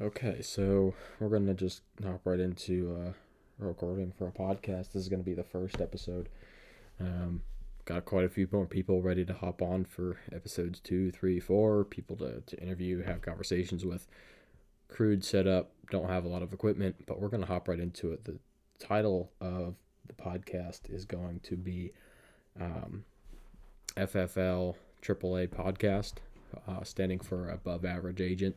Okay, so we're gonna just hop right into uh, recording for a podcast. This is gonna be the first episode. Um, got quite a few more people ready to hop on for episodes two, three, four. People to, to interview, have conversations with. Crude setup. Don't have a lot of equipment, but we're gonna hop right into it. The title of the podcast is going to be um, FFL AAA podcast, uh, standing for Above Average Agent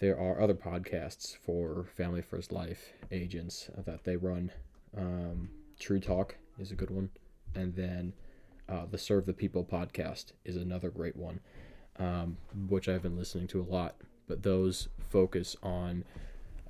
there are other podcasts for Family First Life agents that they run. Um, True Talk is a good one, and then uh, the Serve the People podcast is another great one, um, which I've been listening to a lot. But those focus on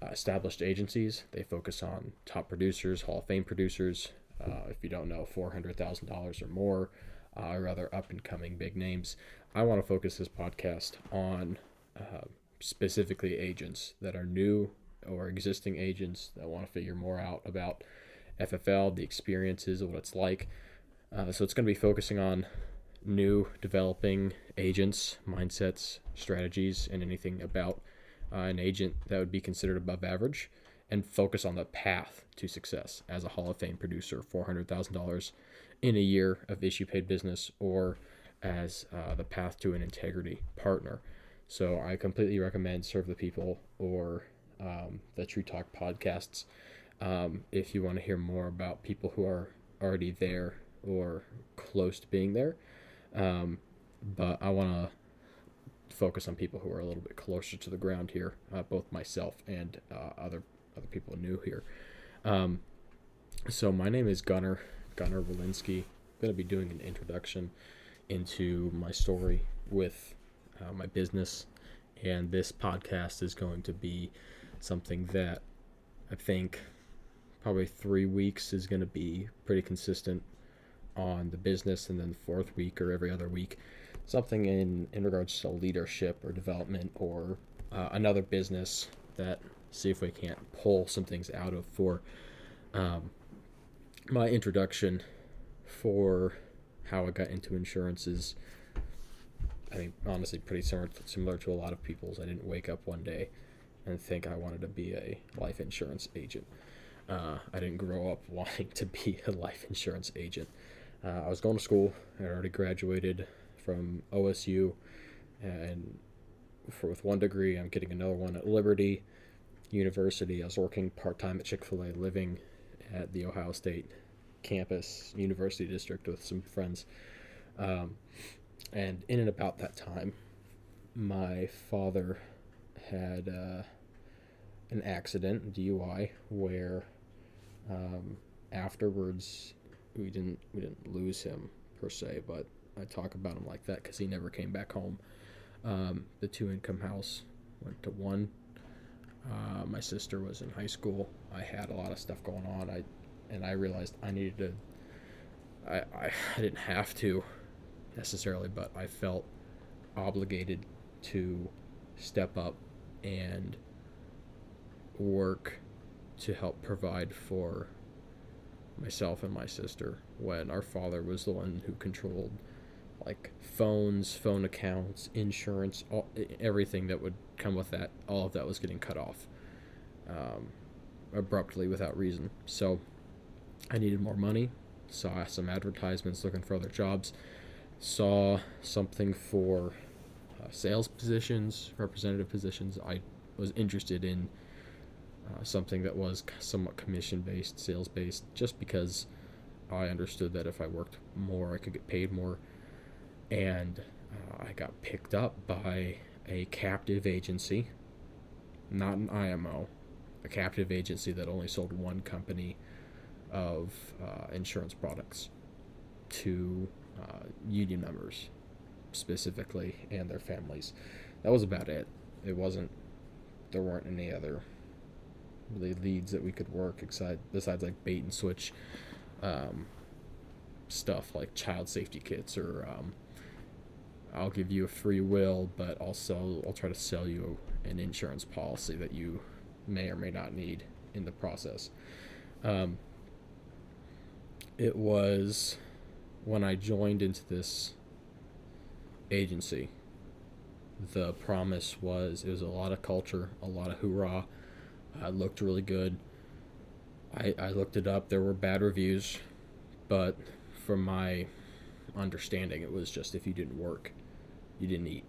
uh, established agencies. They focus on top producers, Hall of Fame producers. Uh, if you don't know, four hundred thousand dollars or more, uh, or other up and coming big names. I want to focus this podcast on uh, specifically agents that are new or existing agents that want to figure more out about FFL, the experiences, of what it's like. Uh, so it's going to be focusing on new developing agents, mindsets, strategies, and anything about uh, an agent that would be considered above average, and focus on the path to success as a Hall of Fame producer, $400,000 in a year of issue paid business, or as uh, the path to an integrity partner. So I completely recommend Serve the People or um, the True Talk podcasts um, if you want to hear more about people who are already there or close to being there. Um, but I want to focus on people who are a little bit closer to the ground here, uh, both myself and uh, other other people new here. Um, so my name is Gunnar Gunnar Walensky. I'm to be doing an introduction into my story with uh, my business, and this podcast is going to be something that I think probably three weeks is going to be pretty consistent on the business, and then the fourth week or every other week, something in in regards to leadership or development or uh, another business that see if we can't pull some things out of for um, my introduction for how I got into insurance is I think honestly pretty similar similar to a lot of people's. I didn't wake up one day and think I wanted to be a life insurance agent. Uh, I didn't grow up wanting to be a life insurance agent. Uh, I was going to school. I already graduated from OSU, and for with one degree, I'm getting another one at Liberty University. I was working part time at Chick Fil A, living at the Ohio State campus, University District, with some friends. Um, and in and about that time, my father had uh, an accident, DUI, where um, afterwards we didn't we didn't lose him per se, but I talk about him like that because he never came back home. Um, the two income house went to one. Uh, my sister was in high school. I had a lot of stuff going on. I and I realized I needed to. I, I, I didn't have to necessarily, but I felt obligated to step up and work to help provide for myself and my sister when our father was the one who controlled like phones, phone accounts, insurance, all, everything that would come with that. All of that was getting cut off um, abruptly without reason. So I needed more money. Saw some advertisements looking for other jobs saw something for uh, sales positions, representative positions. I was interested in uh, something that was somewhat commission based, sales based, just because I understood that if I worked more, I could get paid more. And uh, I got picked up by a captive agency, not an IMO, a captive agency that only sold one company of uh, insurance products to uh, union members specifically and their families. That was about it. It wasn't. There weren't any other really leads that we could work aside besides like bait and switch um, stuff like child safety kits or um, I'll give you a free will, but also I'll try to sell you an insurance policy that you may or may not need in the process. Um, it was when I joined into this agency the promise was it was a lot of culture, a lot of hoorah. I looked really good. I, I looked it up. There were bad reviews, but from my understanding, it was just if you didn't work, you didn't eat.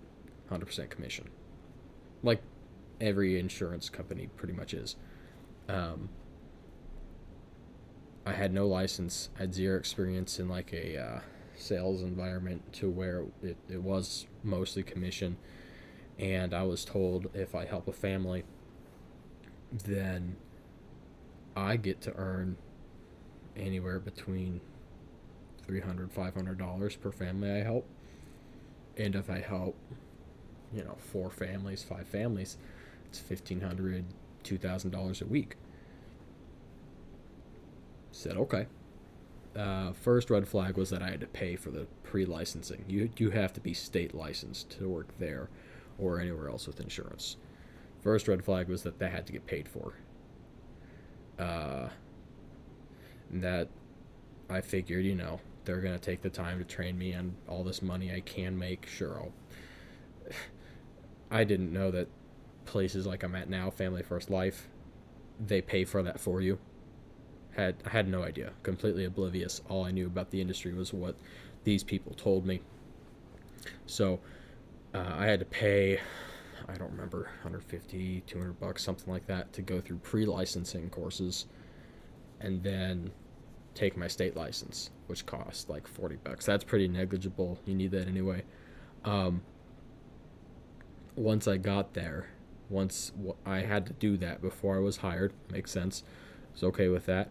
100% commission. Like every insurance company pretty much is. Um, I had no license. I had zero experience in like a uh, sales environment to where it, it was mostly commission. And I was told if I help a family, then I get to earn anywhere between $300, $500 per family I help. And if I help, you know, four families, five families, it's $1,500, $2,000 a week. Said, okay. Uh, first red flag was that I had to pay for the pre-licensing. You you have to be state licensed to work there, or anywhere else with insurance. First red flag was that that had to get paid for. Uh, that I figured, you know, they're gonna take the time to train me and all this money I can make. Sure, I'll. I didn't know that places like I'm at now, Family First Life, they pay for that for you. Had I had no idea, completely oblivious. All I knew about the industry was what these people told me. So uh, I had to pay, I don't remember, 150, 200 bucks, something like that, to go through pre-licensing courses, and then take my state license, which cost like 40 bucks. That's pretty negligible. You need that anyway. Um, once I got there, once I had to do that before I was hired, makes sense. I was okay with that.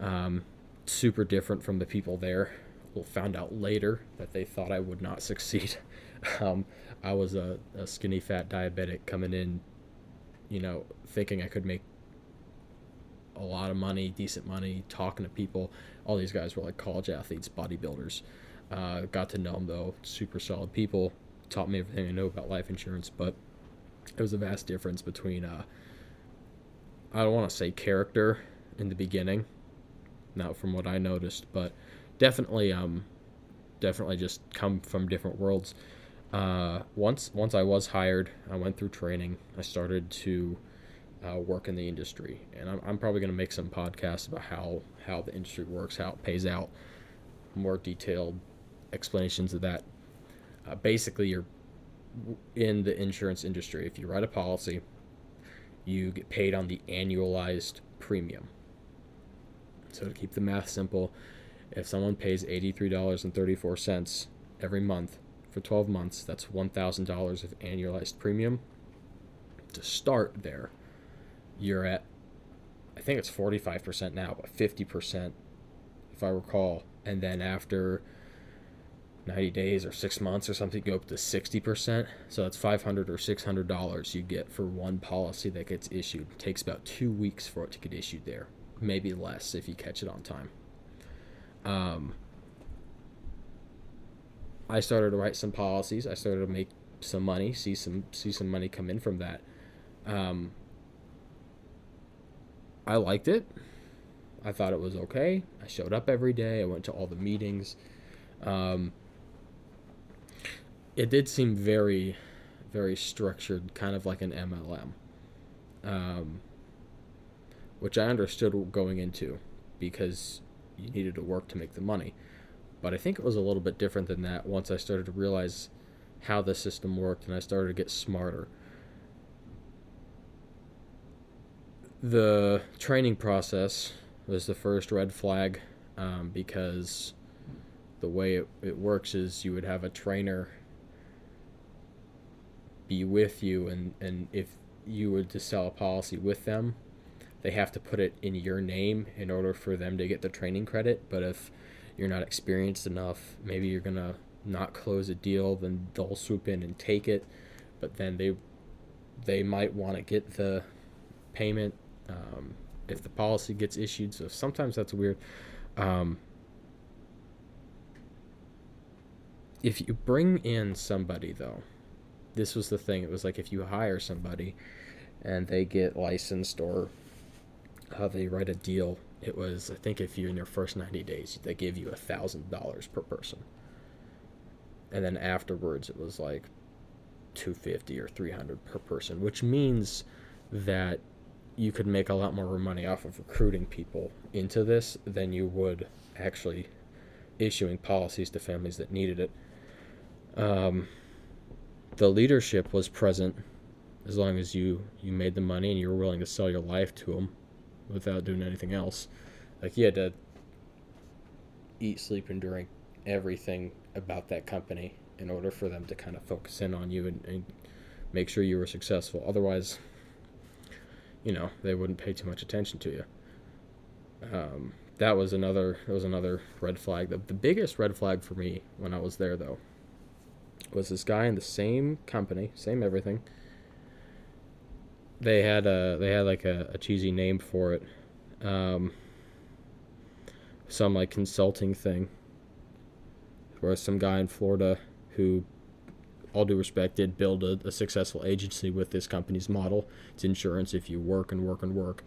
Um, super different from the people there. Well, found out later that they thought I would not succeed. um, I was a, a skinny fat diabetic coming in, you know, thinking I could make a lot of money, decent money, talking to people. All these guys were like college athletes, bodybuilders. Uh, got to know them though, super solid people. Taught me everything I know about life insurance, but it was a vast difference between uh, I don't want to say character in the beginning, not from what I noticed, but definitely um definitely just come from different worlds. Uh, once once I was hired, I went through training. I started to uh, work in the industry, and I'm, I'm probably going to make some podcasts about how how the industry works, how it pays out, more detailed explanations of that. Uh, basically, you're in the insurance industry. If you write a policy, you get paid on the annualized premium. So to keep the math simple, if someone pays $83.34 every month for 12 months, that's $1,000 of annualized premium. To start there, you're at, I think it's 45% now, but 50% if I recall. And then after 90 days or six months or something, you go up to 60%. So that's 500 or $600 you get for one policy that gets issued. It takes about two weeks for it to get issued there, maybe less if you catch it on time. Um, I started to write some policies. I started to make some money, see some see some money come in from that. Um, I liked it. I thought it was okay. I showed up every day. I went to all the meetings. Um, it did seem very, very structured, kind of like an MLM, um, which I understood going into because you needed to work to make the money. But I think it was a little bit different than that once I started to realize how the system worked and I started to get smarter. The training process was the first red flag um, because the way it, it works is you would have a trainer be with you and, and if you were to sell a policy with them they have to put it in your name in order for them to get the training credit but if you're not experienced enough maybe you're gonna not close a deal then they'll swoop in and take it but then they they might want to get the payment um, if the policy gets issued so sometimes that's weird um, if you bring in somebody though this was the thing. It was like if you hire somebody and they get licensed or they write a deal, it was I think if you in your first ninety days they give you a thousand dollars per person. And then afterwards it was like 250 or 300 per person, which means that you could make a lot more money off of recruiting people into this than you would actually issuing policies to families that needed it. Um, the leadership was present as long as you you made the money and you were willing to sell your life to them without doing anything else. Like you had to eat, sleep, and drink everything about that company in order for them to kind of focus in on you and, and make sure you were successful. Otherwise, you know, they wouldn't pay too much attention to you. Um, that was another that was another red flag. The, the biggest red flag for me when I was there though was this guy in the same company, same everything. They had a they had like a, a cheesy name for it. Um, some like consulting thing. Where some guy in Florida who all due respect, did build a, a, successful agency with this company's model. It's insurance. If you work and work and work,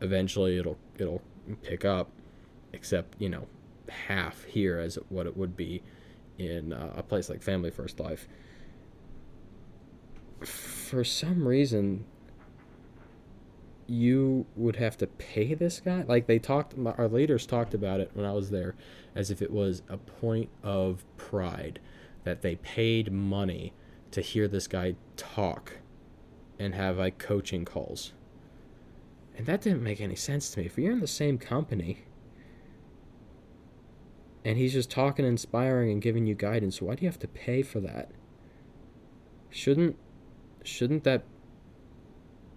eventually it'll it'll pick up. Except you know, half here as what it would be in uh, a place like Family First Life. For some reason, you would have to pay this guy. Like they talked, our leaders talked about it when I was there, as if it was a point of pride that they paid money to hear this guy talk and have like coaching calls. And that didn't make any sense to me. If you're in the same company and he's just talking, inspiring, and giving you guidance, why do you have to pay for that? Shouldn't shouldn't that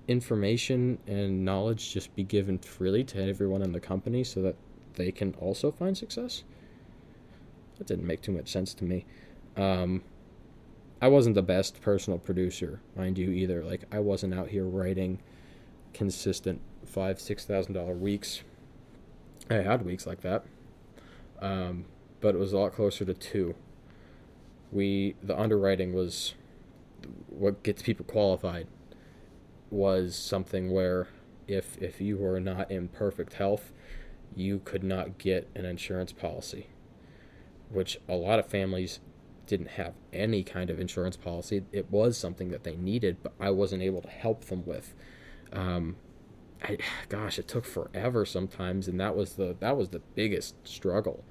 information and knowledge just be given freely to everyone in the company so that they can also find success? That didn't make too much sense to me. Um, I wasn't the best personal producer, mind you, either. Like I wasn't out here writing consistent five, six thousand dollar weeks. I had weeks like that, um, but it was a lot closer to two. We the underwriting was what gets people qualified. Was something where if if you were not in perfect health, you could not get an insurance policy, which a lot of families didn't have any kind of insurance policy. It was something that they needed, but I wasn't able to help them with. Um, I, gosh, it took forever sometimes, and that was the that was the biggest struggle,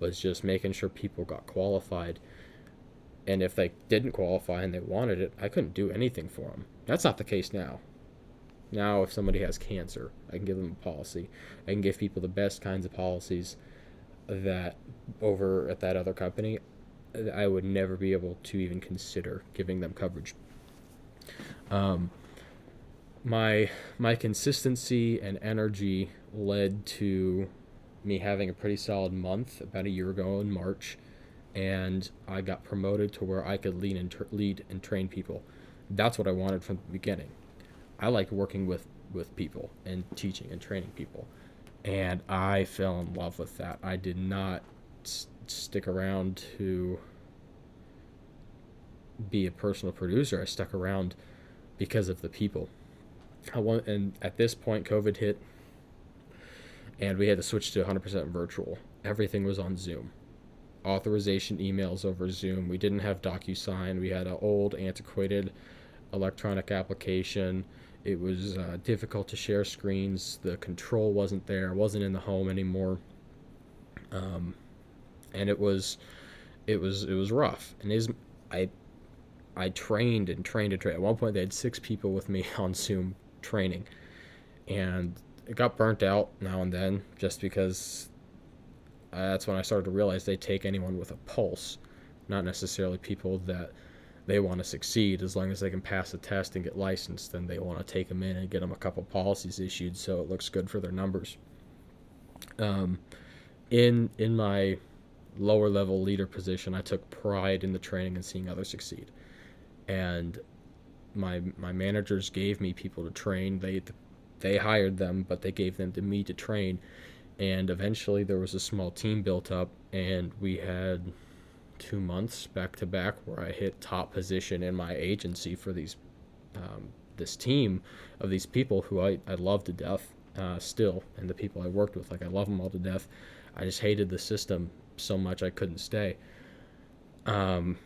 was just making sure people got qualified. And if they didn't qualify and they wanted it, I couldn't do anything for them. That's not the case now. Now, if somebody has cancer, I can give them a policy. I can give people the best kinds of policies that over at that other company I would never be able to even consider giving them coverage. Um, my my consistency and energy led to me having a pretty solid month about a year ago in March, and I got promoted to where I could lead and lead and train people. That's what I wanted from the beginning. I like working with with people and teaching and training people, and I fell in love with that. I did not stick around to be a personal producer. I stuck around because of the people. I want, and at this point, COVID hit, and we had to switch to 100% virtual. Everything was on Zoom. Authorization emails over Zoom. We didn't have DocuSign. We had an old, antiquated electronic application. It was uh, difficult to share screens. The control wasn't there. wasn't in the home anymore. Um, and it was it was it was rough and is i i trained and trained and trained at one point they had six people with me on zoom training and it got burnt out now and then just because uh, that's when i started to realize they take anyone with a pulse not necessarily people that they want to succeed as long as they can pass the test and get licensed then they want to take them in and get them a couple policies issued so it looks good for their numbers um, in in my lower level leader position, I took pride in the training and seeing others succeed. And my my managers gave me people to train. They they hired them, but they gave them to me to train. And eventually, there was a small team built up, and we had two months back to back where I hit top position in my agency for these um, this team of these people who I, I love to death uh, still, and the people I worked with, like I love them all to death. I just hated the system so much I couldn't stay. Um,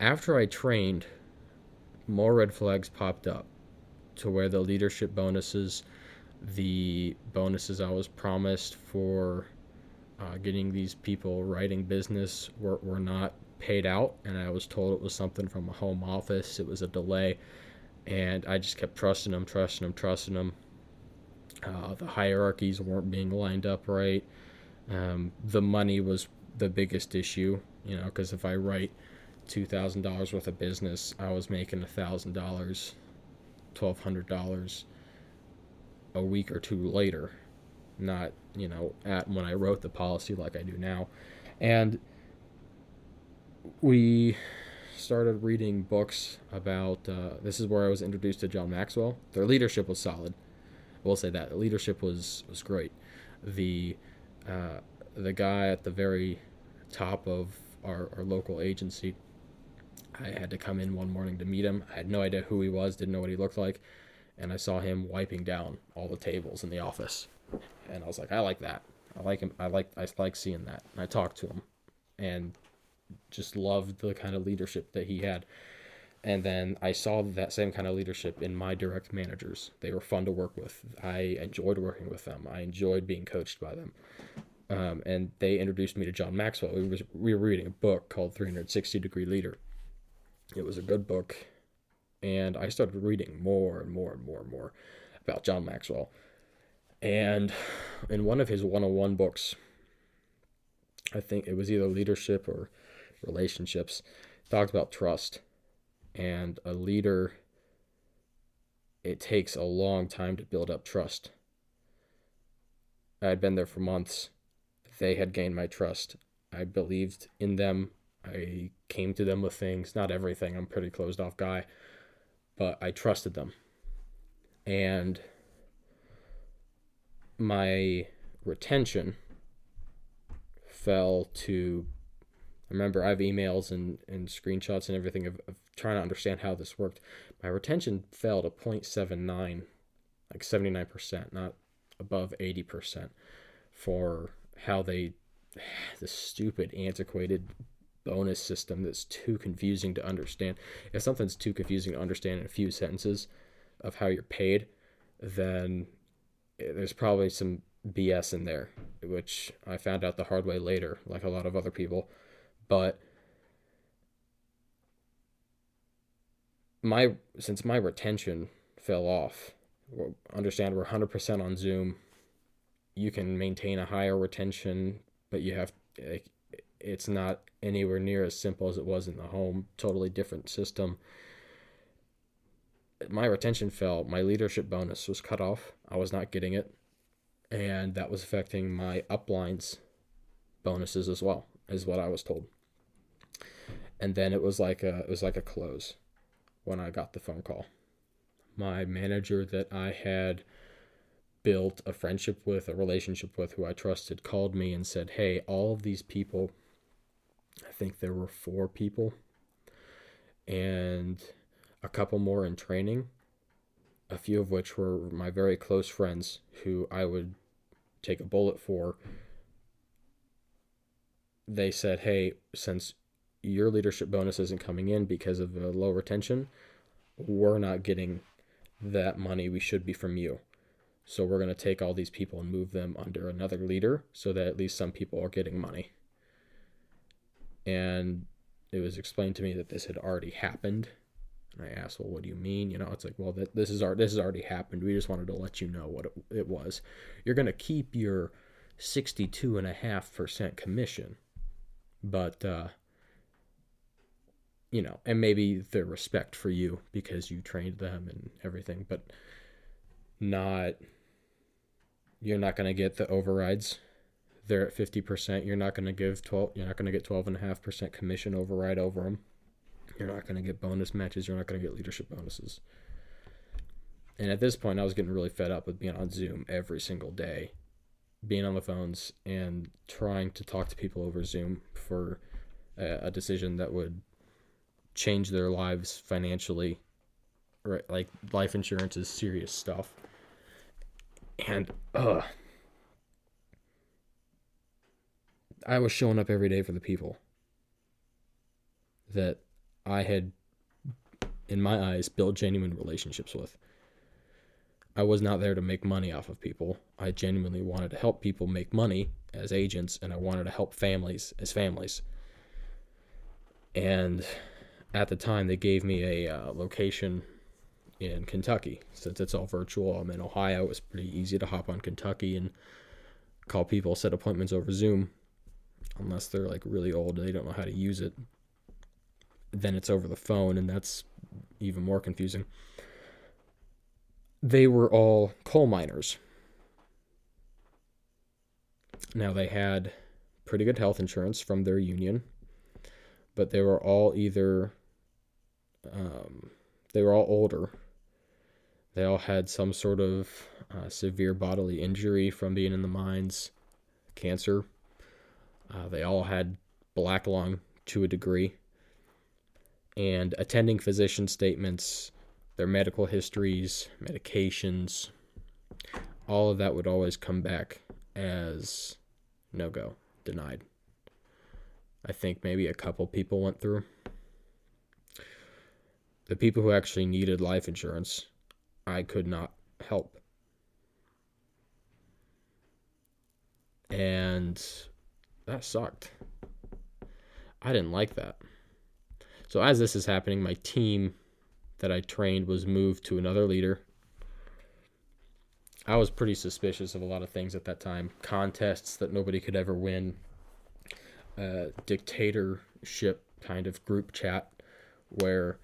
after I trained, more red flags popped up to where the leadership bonuses, the bonuses I was promised for uh, getting these people writing business were, were not paid out. And I was told it was something from a home office, it was a delay. And I just kept trusting them, trusting them, trusting them. Uh, the hierarchies weren't being lined up right. Um, the money was the biggest issue, you know, because if I write two thousand dollars worth of business, I was making a thousand dollars, twelve hundred dollars a week or two later, not you know at when I wrote the policy like I do now, and we started reading books about. Uh, this is where I was introduced to John Maxwell. Their leadership was solid. I will say that the leadership was was great. The uh, the guy at the very top of our, our local agency I had to come in one morning to meet him. I had no idea who he was, didn't know what he looked like, and I saw him wiping down all the tables in the office. And I was like, I like that. I like him. I like I like seeing that. And I talked to him, and just loved the kind of leadership that he had. And then I saw that same kind of leadership in my direct managers. They were fun to work with. I enjoyed working with them. I enjoyed being coached by them. Um, and they introduced me to John Maxwell. We, was, we were reading a book called 360 Degree Leader it was a good book, and I started reading more and more and more and more about John Maxwell. And in one of his 101 books, I think it was either leadership or relationships, talked about trust. And a leader, it takes a long time to build up trust. I had been there for months. They had gained my trust. I believed in them. I came to them with things, not everything. I'm pretty closed off guy, but I trusted them. And my retention fell to I remember I have emails and, and screenshots and everything of, of trying to understand how this worked. My retention fell to 0.79, like 79%, not above 80% for how they, the stupid, antiquated bonus system that's too confusing to understand. If something's too confusing to understand in a few sentences of how you're paid, then eh, there's probably some BS in there, which I found out the hard way later, like a lot of other people. But my since my retention fell off, understand we're 100% on Zoom. You can maintain a higher retention, but you have like it's not anywhere near as simple as it was in the home. Totally different system. My retention fell. My leadership bonus was cut off. I was not getting it. And that was affecting my uplines bonuses as well, is what I was told. And then it was like a it was like a close when I got the phone call. My manager that I had built a friendship with, a relationship with, who I trusted, called me and said, Hey, all of these people I think there were four people and a couple more in training, a few of which were my very close friends who I would take a bullet for. They said, Hey, since your leadership bonus isn't coming in because of the low retention, we're not getting that money we should be from you. So we're going to take all these people and move them under another leader so that at least some people are getting money and it was explained to me that this had already happened. And i asked well what do you mean? You know it's like well that this is our this has already happened. We just wanted to let you know what it, it was. You're going to keep your 62.5% commission but uh you know and maybe the respect for you because you trained them and everything but not you're not going to get the overrides they're at 50%, you're not going to give 12 you're not going to get 12.5% commission override over them. You're not going to get bonus matches, you're not going to get leadership bonuses. And at this point, I was getting really fed up with being on Zoom every single day, being on the phones and trying to talk to people over Zoom for a, a decision that would change their lives financially. Right, like life insurance is serious stuff. And uh I was showing up every day for the people that I had, in my eyes, built genuine relationships with. I was not there to make money off of people. I genuinely wanted to help people make money as agents, and I wanted to help families as families. And at the time, they gave me a uh, location in Kentucky. Since it's all virtual, I'm in Ohio. It was pretty easy to hop on Kentucky and call people, set appointments over Zoom, unless they're like really old and they don't know how to use it. Then it's over the phone, and that's even more confusing. They were all coal miners. Now, they had pretty good health insurance from their union, but they were all either, um, they were all older. They all had some sort of uh, severe bodily injury from being in the mines, cancer. Uh, they all had black lung to a degree. And attending physician statements, their medical histories, medications, all of that would always come back as no go, denied. I think maybe a couple people went through. The people who actually needed life insurance, I could not help. And that sucked. I didn't like that. So, as this is happening, my team that I trained was moved to another leader. I was pretty suspicious of a lot of things at that time contests that nobody could ever win, uh, dictatorship kind of group chat where,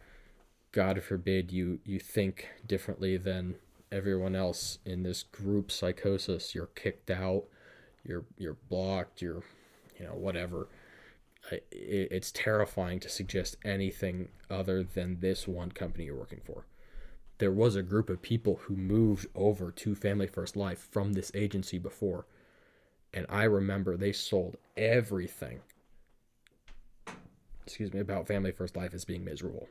God forbid, you, you think differently than everyone else in this group psychosis. You're kicked out, you're, you're blocked, you're, you know, whatever it's terrifying to suggest anything other than this one company you're working for. There was a group of people who moved over to Family First Life from this agency before, and I remember they sold everything. Excuse me about Family First Life as being miserable.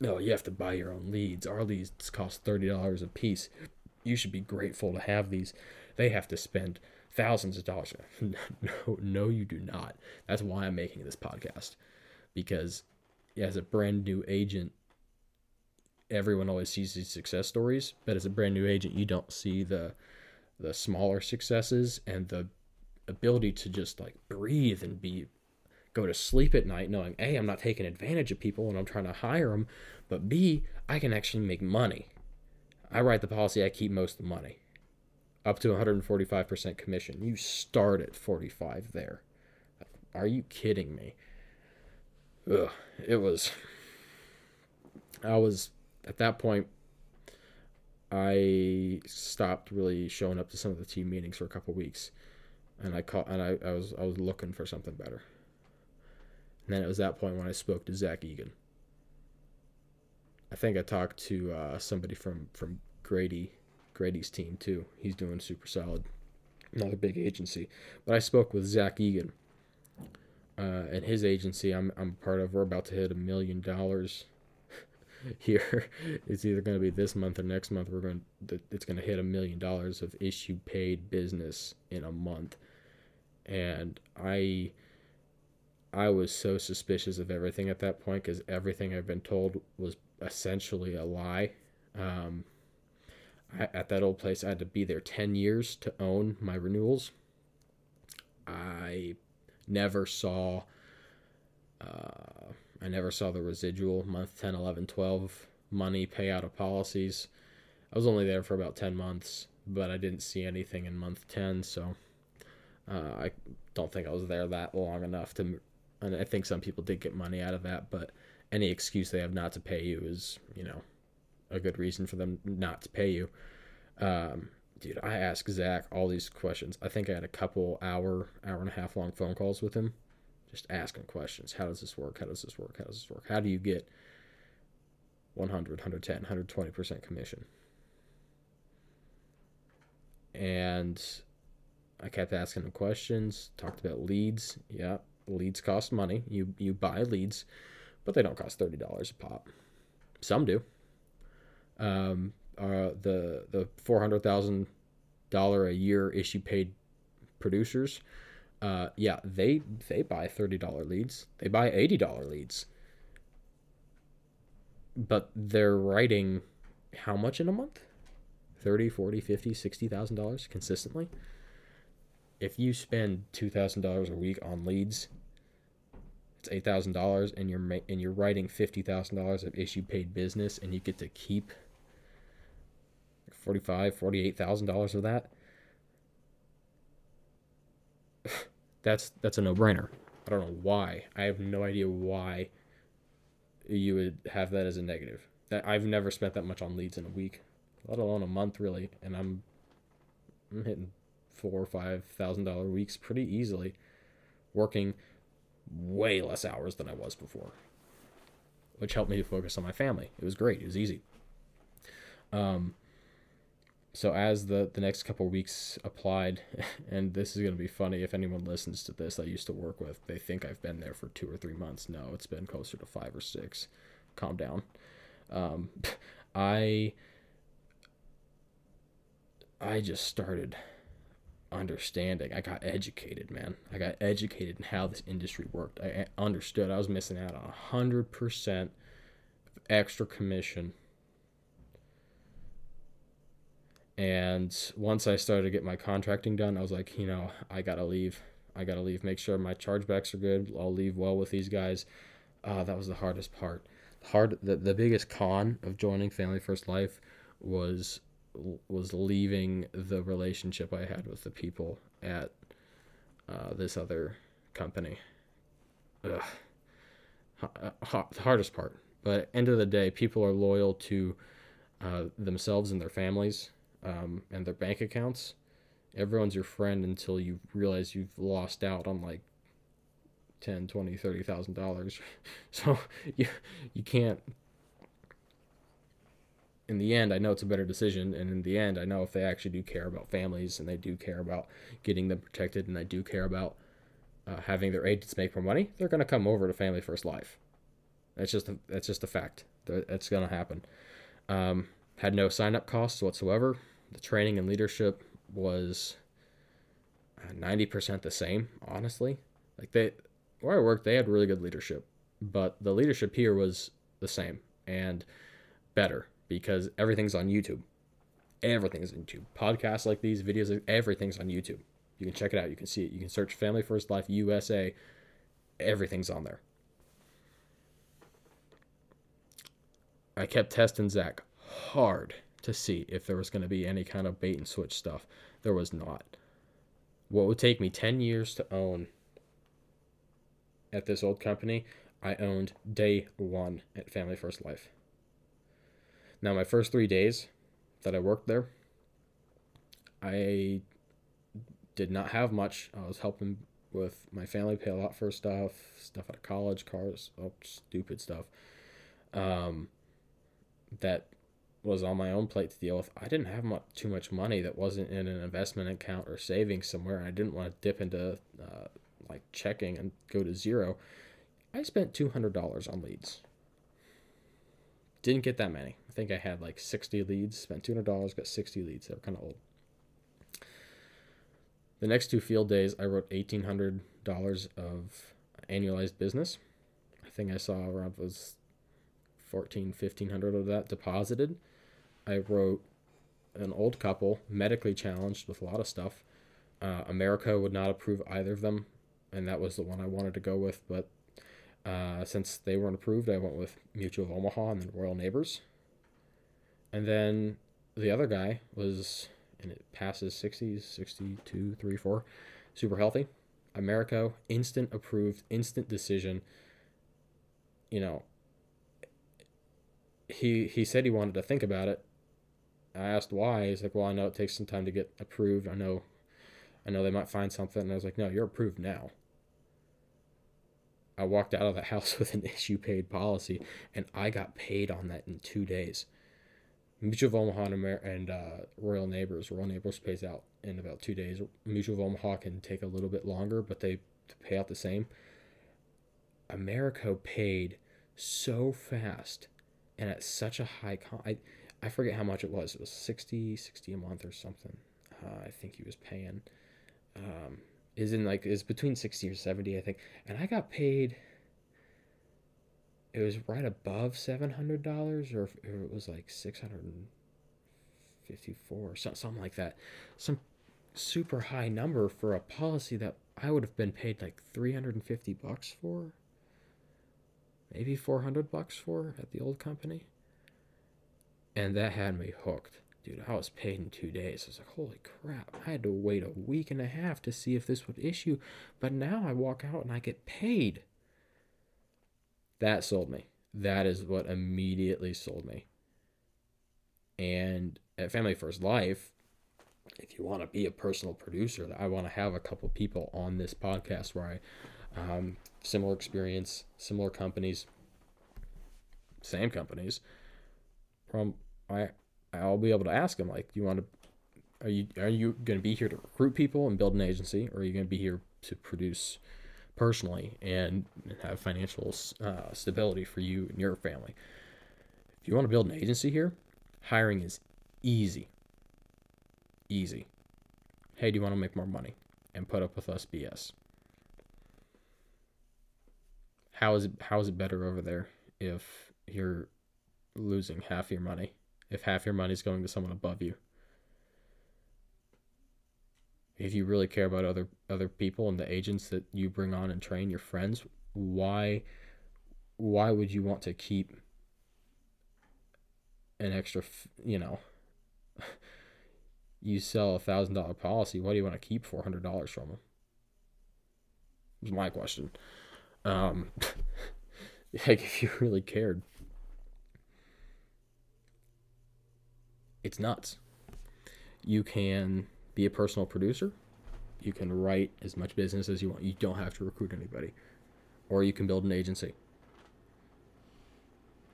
No, you have to buy your own leads. Our leads cost thirty dollars a piece. You should be grateful to have these. They have to spend thousands of dollars. no, no, you do not. That's why I'm making this podcast because as a brand new agent, everyone always sees these success stories, but as a brand new agent, you don't see the the smaller successes and the ability to just like breathe and be go to sleep at night knowing a i'm not taking advantage of people and i'm trying to hire them but b i can actually make money i write the policy i keep most of the money up to 145% commission. You start at 45 there. Are you kidding me? Ugh, it was. I was at that point. I stopped really showing up to some of the team meetings for a couple weeks, and I caught and I, I was I was looking for something better. And then it was that point when I spoke to Zach Egan. I think I talked to uh, somebody from from Grady Grady's team too. He's doing super solid. Another big agency. But I spoke with Zach Egan. Uh, and his agency I'm I'm part of. We're about to hit a million dollars here. It's either going to be this month or next month. We're going to, it's going to hit a million dollars of issue paid business in a month, and I I was so suspicious of everything at that point because everything I've been told was essentially a lie. Um, at that old place, I had to be there 10 years to own my renewals. I never saw uh, I never saw the residual month 10, 11, 12 money payout of policies. I was only there for about 10 months, but I didn't see anything in month 10, so uh, I don't think I was there that long enough to and I think some people did get money out of that, but any excuse they have not to pay you is, you know, a good reason for them not to pay you. Um, dude, I asked Zach all these questions. I think I had a couple hour, hour and a half long phone calls with him, just asking questions. How does this work? How does this work? How does this work? How do you get 100, 110, 120% commission? And I kept asking him questions, talked about leads. Yeah, leads cost money. You you buy leads, but they don't cost $30 a pop. Some do. Um, uh, the the four hundred thousand dollar a year issue paid producers, uh, yeah, they they buy thirty dollar leads. They buy eighty dollar leads. but they're writing how much in a month 30 40 50 60000 dollars consistently if you spend $2000 a week on leads it's $8000 and you're ma- and you're writing $50000 of issue paid business and you get to keep 45 48000 dollars of that? That's that's a no-brainer. I don't know why. I have no idea why you would have that as a negative. That i've never spent that much on leads in a week let alone a month really and i'm i'm hitting four or five thousand dollar weeks pretty easily working way less hours than i was before which helped me to focus on my family. It was great. It was easy. Um so as the the next couple weeks applied and this is going to be funny if anyone listens to this i used to work with they think i've been there for two or three months. No it's been closer to five or six. Calm down. Um, i i just started understanding. I got educated man. I got educated in how this industry worked. I understood. I was missing out on a hundred percent extra commission And once I started to get my contracting done, I was like, you know, I gotta leave. I gotta leave. Make sure my chargebacks are good. I'll leave well with these guys. Uh, that was the hardest part. Hard. The, the biggest con of joining Family First Life was was leaving the relationship I had with the people at uh, this other company. Ugh. Uh, the hardest part. But end of the day, people are loyal to uh, themselves and their families um, and their bank accounts, everyone's your friend until you realize you've lost out on like 10 20 30 thousand dollars. So you you can't in the end i know it's a better decision and in the end i know if they actually do care about families and they do care about getting them protected and they do care about uh, having their agents make more money they're going to come over to family first life. That's just a, that's just a fact. That's going to happen. Um, had no sign up costs whatsoever the training and leadership was 90% uh, the same, honestly. Like they where I worked, they had really good leadership, but the leadership here was the same and better because everything's on YouTube. Everything's on YouTube. Podcasts like these, videos, everything's on YouTube. You can check it out. You can see it. You can search Family First Life USA. Everything's on there. I kept testing Zach hard to see if there was going to be any kind of bait and switch stuff. There was not. What would take me 10 years to own at this old company, I owned day one at Family First Life. Now, my first three days that I worked there, I did not have much. I was helping with my family pay a lot for stuff, stuff out of college, cars, oh, stupid stuff. Um, that was on my own plate to deal with. I didn't have much, too much money that wasn't in an investment account or savings somewhere. I didn't want to dip into uh, like checking and go to zero. I spent two hundred dollars on leads. Didn't get that many. I think I had like sixty leads. Spent two hundred dollars, got sixty leads. They were kind of old. The next two field days, I wrote eighteen hundred dollars of annualized business. I think I saw around was 14 1500 of that deposited I wrote an old couple, medically challenged with a lot of stuff. Uh, Americo would not approve either of them, and that was the one I wanted to go with. But uh, since they weren't approved, I went with Mutual of Omaha and then Royal Neighbors. And then the other guy was, and it passes 60s, 62, 3, 4, super healthy. Americo, instant approved, instant decision. You know, he he said he wanted to think about it I asked why. He's like, well, I know it takes some time to get approved. I know, I know they might find something. And I was like, no, you're approved now. I walked out of the house with an issue paid policy, and I got paid on that in two days. Mutual of Omaha and uh, Royal Neighbors. Royal Neighbors pays out in about two days. Mutual of Omaha can take a little bit longer, but they pay out the same. Americo paid so fast and at such a high I, I forget how much it was. It was 60, 60 a month or something. Uh, I think he was paying. Um, is in like is between 60 or 70 I think. And I got paid it was right above seven hundred dollars, or, if it was like six hundred and fifty-four, so, something like that. Some super high number for a policy that I would have been paid like three hundred and fifty bucks for, maybe four hundred bucks for at the old company. And that had me hooked. Dude, I was paid in two days. I was like, holy crap. I had to wait a week and a half to see if this would issue. But now I walk out and I get paid. That sold me. That is what immediately sold me. And at Family First Life, if you want to be a personal producer, I want to have a couple people on this podcast where I, um, similar experience, similar companies, same companies. From I, I'll be able to ask them like, do you want to, are you are you going to be here to recruit people and build an agency, or are you going to be here to produce personally and have financial uh, stability for you and your family. If you want to build an agency here, hiring is easy. Easy. Hey, do you want to make more money and put up with us BS? How is it how is it better over there if you're losing half your money? If half your money is going to someone above you? if you really care about other other people and the agents that you bring on and train your friends why why would you want to keep an extra you know you sell a thousand dollar policy why do you want to keep four hundred dollars from them is my question. Um like if you really cared it's nuts you can be a personal producer. You can write as much business as you want. You don't have to recruit anybody. Or you can build an agency.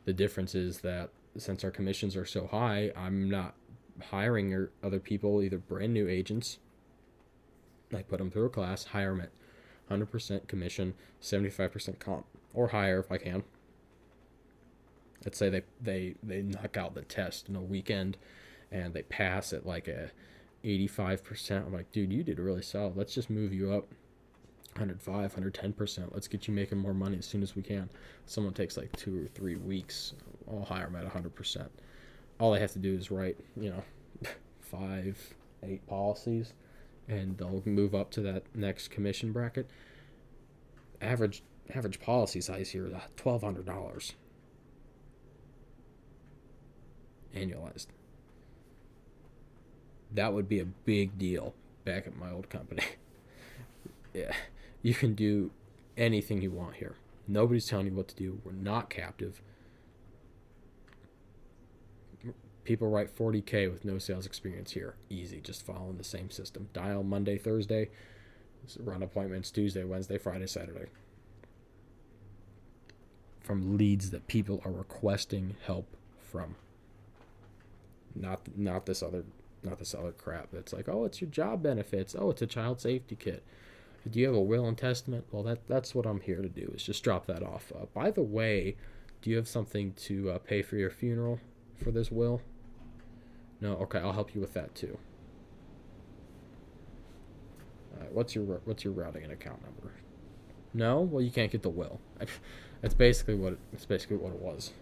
The difference is that since our commissions are so high, I'm not hiring other people, either brand new agents. I put them through a class, hire them at 100% commission, 75% comp, or higher if I can. Let's say they, they, they knock out the test in a weekend and they pass at like a 85%. I'm like, dude, you did really solid. Let's just move you up 105, 110%. Let's get you making more money as soon as we can. Someone takes like two or three weeks. I'll hire them at 100%. All they have to do is write, you know, five, eight policies, and they'll move up to that next commission bracket. Average average policy size here is $1,200 annualized that would be a big deal back at my old company. yeah, you can do anything you want here. Nobody's telling you what to do. We're not captive. People write 40K with no sales experience here. Easy, just following the same system. Dial Monday, Thursday, run appointments Tuesday, Wednesday, Friday, Saturday. From leads that people are requesting help from. Not not this other not this other crap that's like, oh, it's your job benefits. Oh, it's a child safety kit. Do you have a will and testament? Well, that that's what I'm here to do is just drop that off. Uh, by the way, do you have something to uh, pay for your funeral for this will? No, okay, I'll help you with that too. What's your what's your routing and account number? No, well you can't get the will. That's basically what it, that's basically what it was.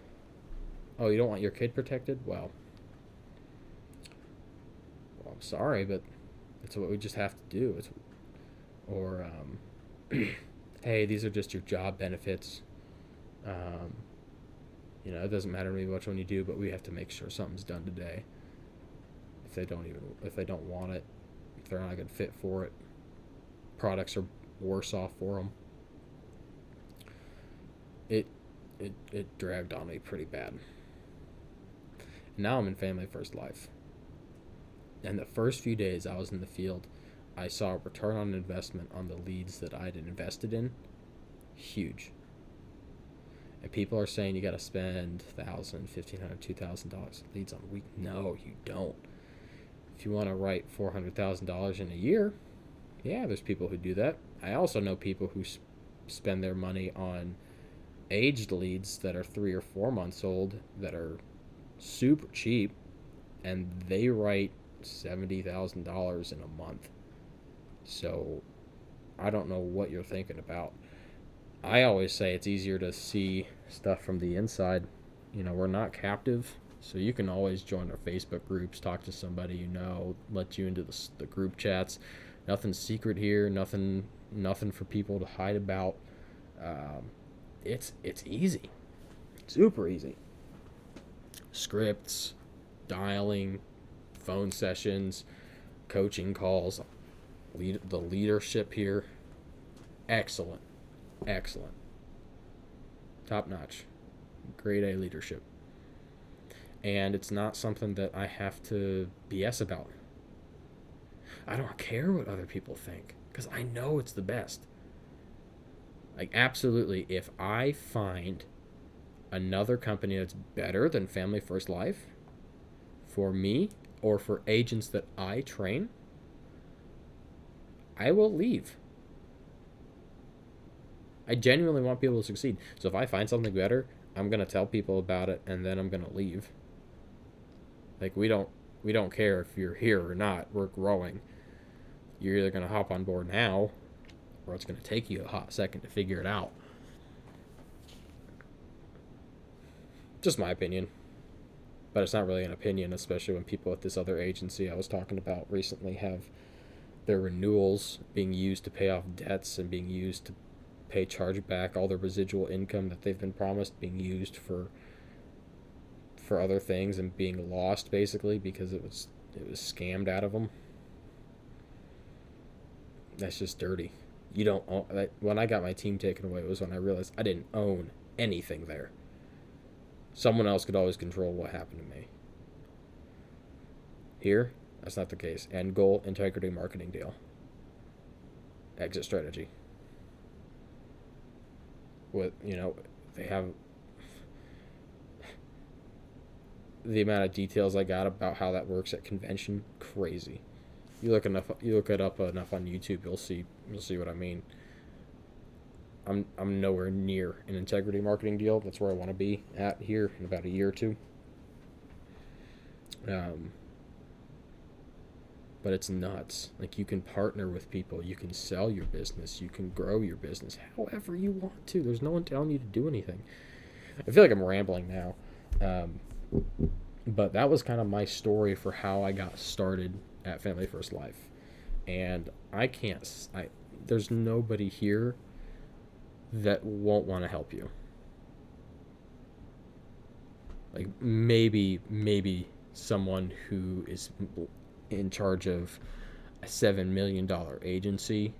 Oh, you don't want your kid protected? Well, sorry, but it's what we just have to do. It's or um, hey, these are just your job benefits. Um, you know, it doesn't matter me which one you do, but we have to make sure something's done today. If they don't even, if they don't want it, if they're not a good fit for it, products are worse off for them. It, it, it dragged on me pretty bad. Now I'm in Family First Life. And the first few days I was in the field, I saw a return on investment on the leads that I'd invested in huge. And people are saying you got to spend thousand, fifteen hundred, two thousand dollars leads on a week. No, you don't. If you want to write four hundred thousand dollars in a year, yeah, there's people who do that. I also know people who sp- spend their money on aged leads that are three or four months old that are super cheap, and they write $70,000 in a month. So I don't know what you're thinking about. I always say it's easier to see stuff from the inside. You know, we're not captive, so you can always join our Facebook groups, talk to somebody you know, let you into the, the group chats. Nothing secret here. Nothing. Nothing for people to hide about. Um, it's it's easy, super easy. Scripts, dialing, phone sessions, coaching calls, lead the leadership here. Excellent, excellent, top notch, grade A leadership. And it's not something that I have to BS about. I don't care what other people think because I know it's the best. Like, absolutely, if I find another company that's better than Family First Life for me or for agents that I train, I will leave. I genuinely want people to succeed. So if I find something better, I'm going to tell people about it and then I'm going to leave. Like we don't we don't care if you're here or not. We're growing. You're either going to hop on board now or it's going to take you a hot second to figure it out. Just my opinion. But it's not really an opinion, especially when people at this other agency I was talking about recently have their renewals being used to pay off debts and being used to pay charge back all the residual income that they've been promised being used for for other things and being lost basically because it was it was scammed out of them. That's just dirty. You don't own, when I got my team taken away it was when I realized I didn't own anything there. Someone else could always control what happened to me. Here, that's not the case. End goal, integrity, marketing deal. Exit strategy. With, you know, they have the amount of details I got about how that works at convention, crazy. You look enough you look it up enough on YouTube, you'll see you'll see what I mean. I'm I'm nowhere near an integrity marketing deal. That's where I want to be at here in about a year or two. Um, but it's nuts. Like you can partner with people, you can sell your business, you can grow your business however you want to. There's no one telling you to do anything. I feel like I'm rambling now. Um, but that was kind of my story for how I got started at Family First Life. And I can't I there's nobody here that won't want to help you. Like maybe maybe someone who is in charge of a seven million dollar agency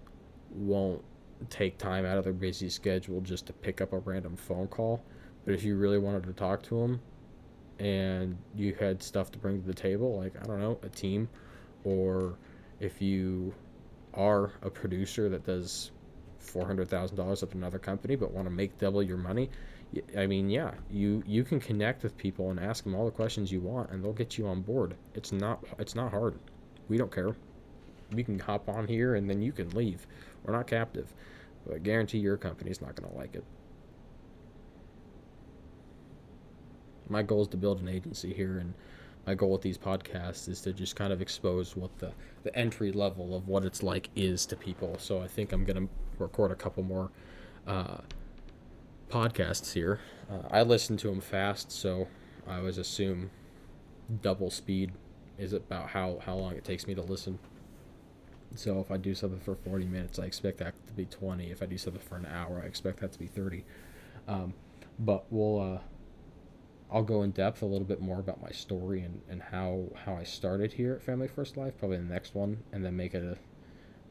won't take time out of their busy schedule just to pick up a random phone call. But if you really wanted to talk to them and you had stuff to bring to the table, like I don't know, a team, or if you are a producer that does four hundred thousand dollars at another company but want to make double your money, I mean, yeah, you you can connect with people and ask them all the questions you want, and they'll get you on board. It's not it's not hard. We don't care. We can hop on here and then you can leave. We're not captive, but I guarantee your company's not going to like it. My goal is to build an agency here, and my goal with these podcasts is to just kind of expose what the the entry level of what it's like is to people. So I think I'm going to record a couple more. Uh, podcasts here. Uh, I listen to them fast, so I always assume double speed is about how, how long it takes me to listen. So if I do something for 40 minutes, I expect that to be 20. If I do something for an hour, I expect that to be 30. Um, but we'll uh, I'll go in depth a little bit more about my story and, and how how I started here at Family First Life, probably the next one, and then make it a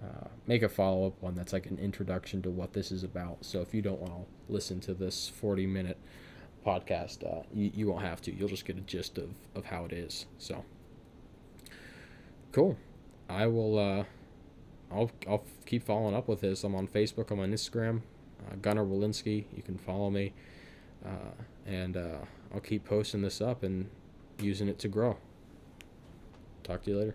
uh, make a follow up one that's like an introduction to what this is about. So if you don't want to listen to this 40 minute podcast, uh, you, you won't have to. You'll just get a gist of, of how it is. So cool. I will, uh, I'll, I'll keep following up with this. I'm on Facebook, I'm on Instagram, uh, Gunnar Walensky. You can follow me. Uh, and uh, I'll keep posting this up and using it to grow. Talk to you later.